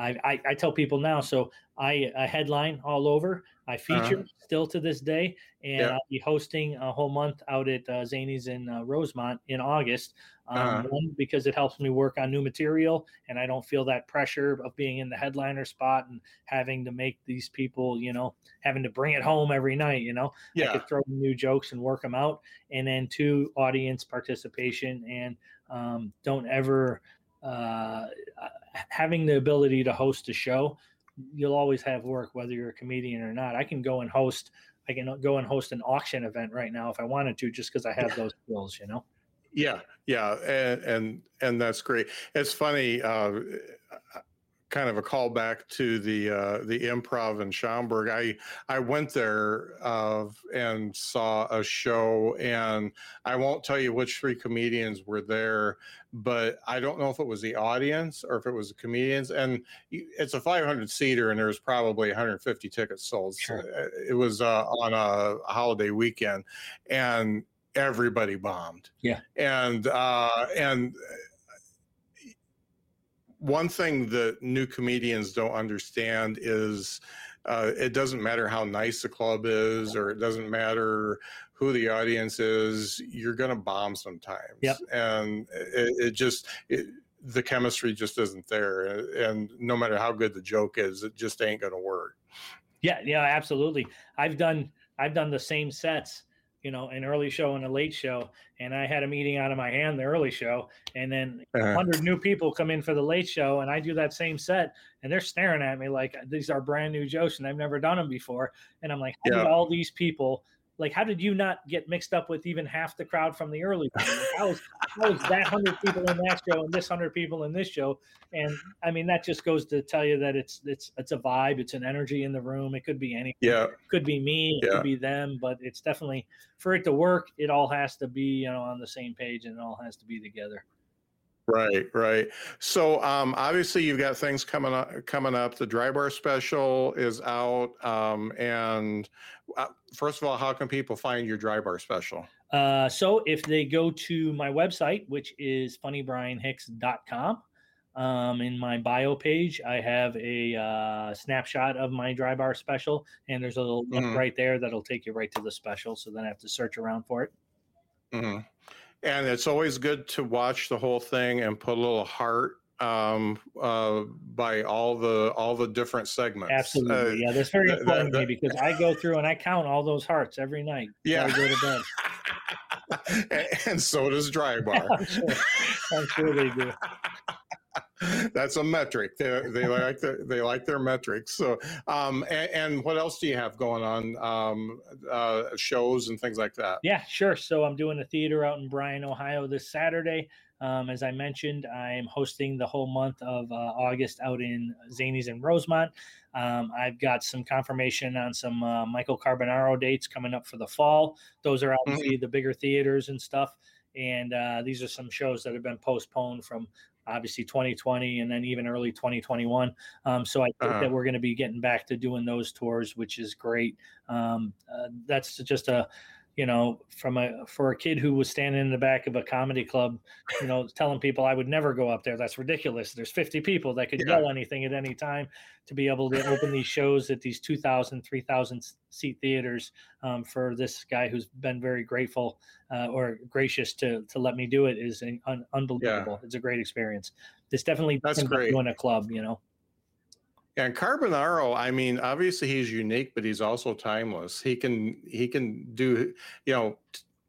I, I, I tell people now. So I, I headline all over. I uh-huh. feature uh-huh. still to this day, and I'll be hosting a whole month out at uh, Zanies in uh, Rosemont in August. Um, uh-huh. One because it helps me work on new material, and I don't feel that pressure of being in the headliner spot and having to make these people, you know, having to bring it home every night. You know, yeah. I could throw new jokes and work them out, and then two audience participation, and um, don't ever uh, having the ability to host a show you'll always have work whether you're a comedian or not. I can go and host I can go and host an auction event right now if I wanted to just because I have those skills, you know. Yeah, yeah, and and and that's great. It's funny. Uh, kind of a callback to the uh, the improv in Schaumburg. I I went there uh, and saw a show, and I won't tell you which three comedians were there, but I don't know if it was the audience or if it was the comedians. And it's a 500 seater, and there's probably 150 tickets sold. Sure. Uh, it was uh, on a holiday weekend, and everybody bombed. Yeah, and uh, and one thing that new comedians don't understand is uh, it doesn't matter how nice the club is or it doesn't matter who the audience is you're going to bomb sometimes. Yep. and it, it just it, the chemistry just isn't there. And no matter how good the joke is it just ain't going to work. Yeah yeah absolutely. I've done i've done the same sets you know, an early show and a late show. And I had a meeting out of my hand the early show, and then uh-huh. 100 new people come in for the late show, and I do that same set, and they're staring at me like these are brand new jokes, and I've never done them before. And I'm like, how yeah. did all these people like how did you not get mixed up with even half the crowd from the early like, how is how is that hundred people in that show and this hundred people in this show? And i mean that just goes to tell you that it's it's it's a vibe it's an energy in the room. It could be anything yeah. it could be me it yeah. could be them but it's definitely for it to work it all has to be you know on the same page and it all has to be together Right, right. So um, obviously you've got things coming up. Coming up, the Drybar special is out. Um, and uh, first of all, how can people find your Drybar special? Uh, so if they go to my website, which is funnybrianhicks.com, um, in my bio page, I have a uh, snapshot of my Drybar special, and there's a little link mm-hmm. right there that'll take you right to the special. So then I have to search around for it. Mm-hmm. And it's always good to watch the whole thing and put a little heart um, uh, by all the all the different segments. Absolutely, uh, yeah, that's very important to me because I go through and I count all those hearts every night. Yeah, I go to bed. and, and so does Drybar. I'm, sure. I'm sure they do. that's a metric. They, they like their, they like their metrics. So, um, and, and, what else do you have going on? Um, uh, shows and things like that. Yeah, sure. So I'm doing a theater out in Bryan, Ohio this Saturday. Um, as I mentioned, I'm hosting the whole month of uh, August out in Zanies and Rosemont. Um, I've got some confirmation on some uh, Michael Carbonaro dates coming up for the fall. Those are obviously mm-hmm. the bigger theaters and stuff. And uh, these are some shows that have been postponed from obviously 2020 and then even early 2021. Um, so I think uh-huh. that we're going to be getting back to doing those tours, which is great. Um, uh, that's just a you know, from a for a kid who was standing in the back of a comedy club, you know, telling people I would never go up there. That's ridiculous. There's 50 people that could yeah. yell anything at any time to be able to open these shows at these 2,000, 3,000 seat theaters um, for this guy who's been very grateful uh, or gracious to to let me do it is un- unbelievable. Yeah. It's a great experience. It's definitely that's great doing a club, you know. And Carbonaro, I mean, obviously he's unique, but he's also timeless. He can he can do, you know,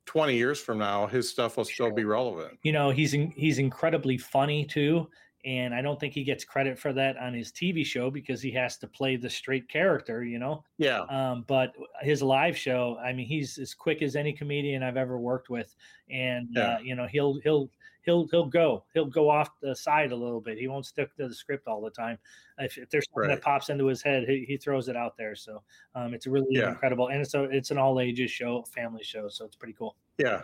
20 years from now, his stuff will still be relevant. You know, he's in, he's incredibly funny too, and I don't think he gets credit for that on his TV show because he has to play the straight character, you know. Yeah. Um, but his live show, I mean, he's as quick as any comedian I've ever worked with, and yeah. uh, you know, he'll he'll he'll he'll go he'll go off the side a little bit. He won't stick to the script all the time. If, if there's something right. that pops into his head, he, he throws it out there. So um, it's really yeah. incredible, and it's a, it's an all ages show, family show, so it's pretty cool. Yeah,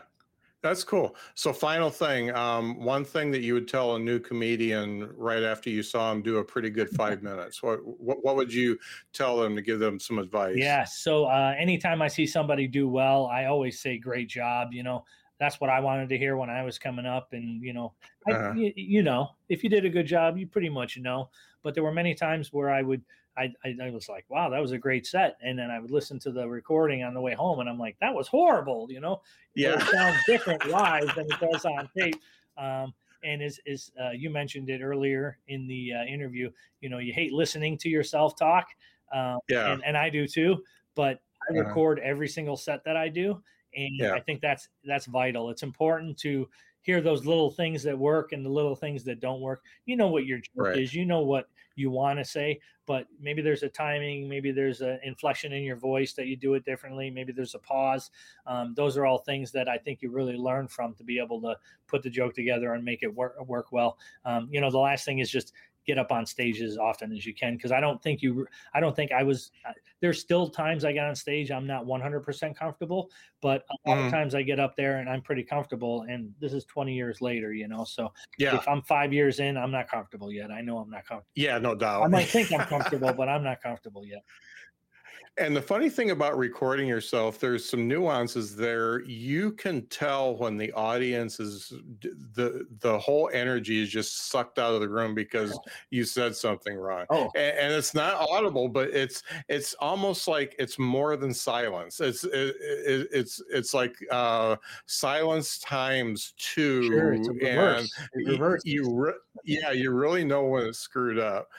that's cool. So, final thing, um, one thing that you would tell a new comedian right after you saw him do a pretty good five minutes. What, what what would you tell them to give them some advice? Yeah. So, uh, anytime I see somebody do well, I always say, "Great job." You know, that's what I wanted to hear when I was coming up. And you know, uh-huh. you, you, know, if you did a good job, you pretty much know. But there were many times where I would, I, I, I, was like, wow, that was a great set. And then I would listen to the recording on the way home, and I'm like, that was horrible. You know, yeah, it sounds different live than it does on tape. Um, and as, as uh, you mentioned it earlier in the uh, interview, you know, you hate listening to yourself talk. Um, yeah. And, and I do too. But I uh-huh. record every single set that I do and yeah. i think that's that's vital. It's important to hear those little things that work and the little things that don't work. You know what your joke right. is. You know what you want to say but maybe there's a timing maybe there's an inflection in your voice that you do it differently. Maybe there's a pause. Um, those are all things that i think you really learn from to be able to put the joke together and make it work work well. Um, you know the last thing is just get up on stage as often as you can because I don't think you I don't think I was uh, there's still times I get on stage I'm not 100% comfortable but a lot mm. of times I get up there and I'm pretty comfortable and this is 20 years later you know so yeah. if I'm 5 years in I'm not comfortable yet. I know I'm not comfortable yeah no doubt. I might think I'm comfortable but I'm not comfortable yet and the funny thing about recording yourself, there's some nuances there. You can tell when the audience is the the whole energy is just sucked out of the room because you said something wrong. Oh. And, and it's not audible, but it's it's almost like it's more than silence. It's it, it, it's it's like uh, silence times two, sure, it's and you, you yeah, you really know when it's screwed up.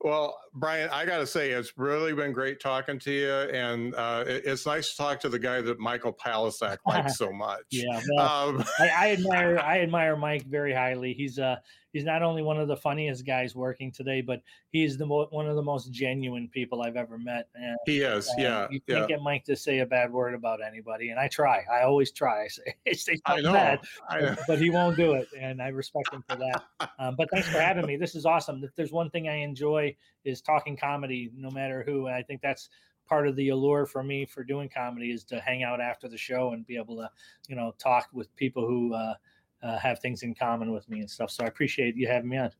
Well, Brian, I got to say, it's really been great talking to you, and uh, it, it's nice to talk to the guy that Michael Palascak likes so much. yeah, well, um, I, I, admire I admire Mike very highly. He's uh he's not only one of the funniest guys working today, but he's the mo- one of the most genuine people I've ever met. And, he is, yeah. You can't yeah. get Mike to say a bad word about anybody, and I try. I always try. I say, I say I know, bad, I know. but he won't do it, and I respect him for that. Um, but thanks for having me. This is awesome. If there's one thing I enjoy is talking comedy, no matter who. And I think that's part of the allure for me for doing comedy is to hang out after the show and be able to, you know, talk with people who uh, uh, have things in common with me and stuff. So I appreciate you having me on.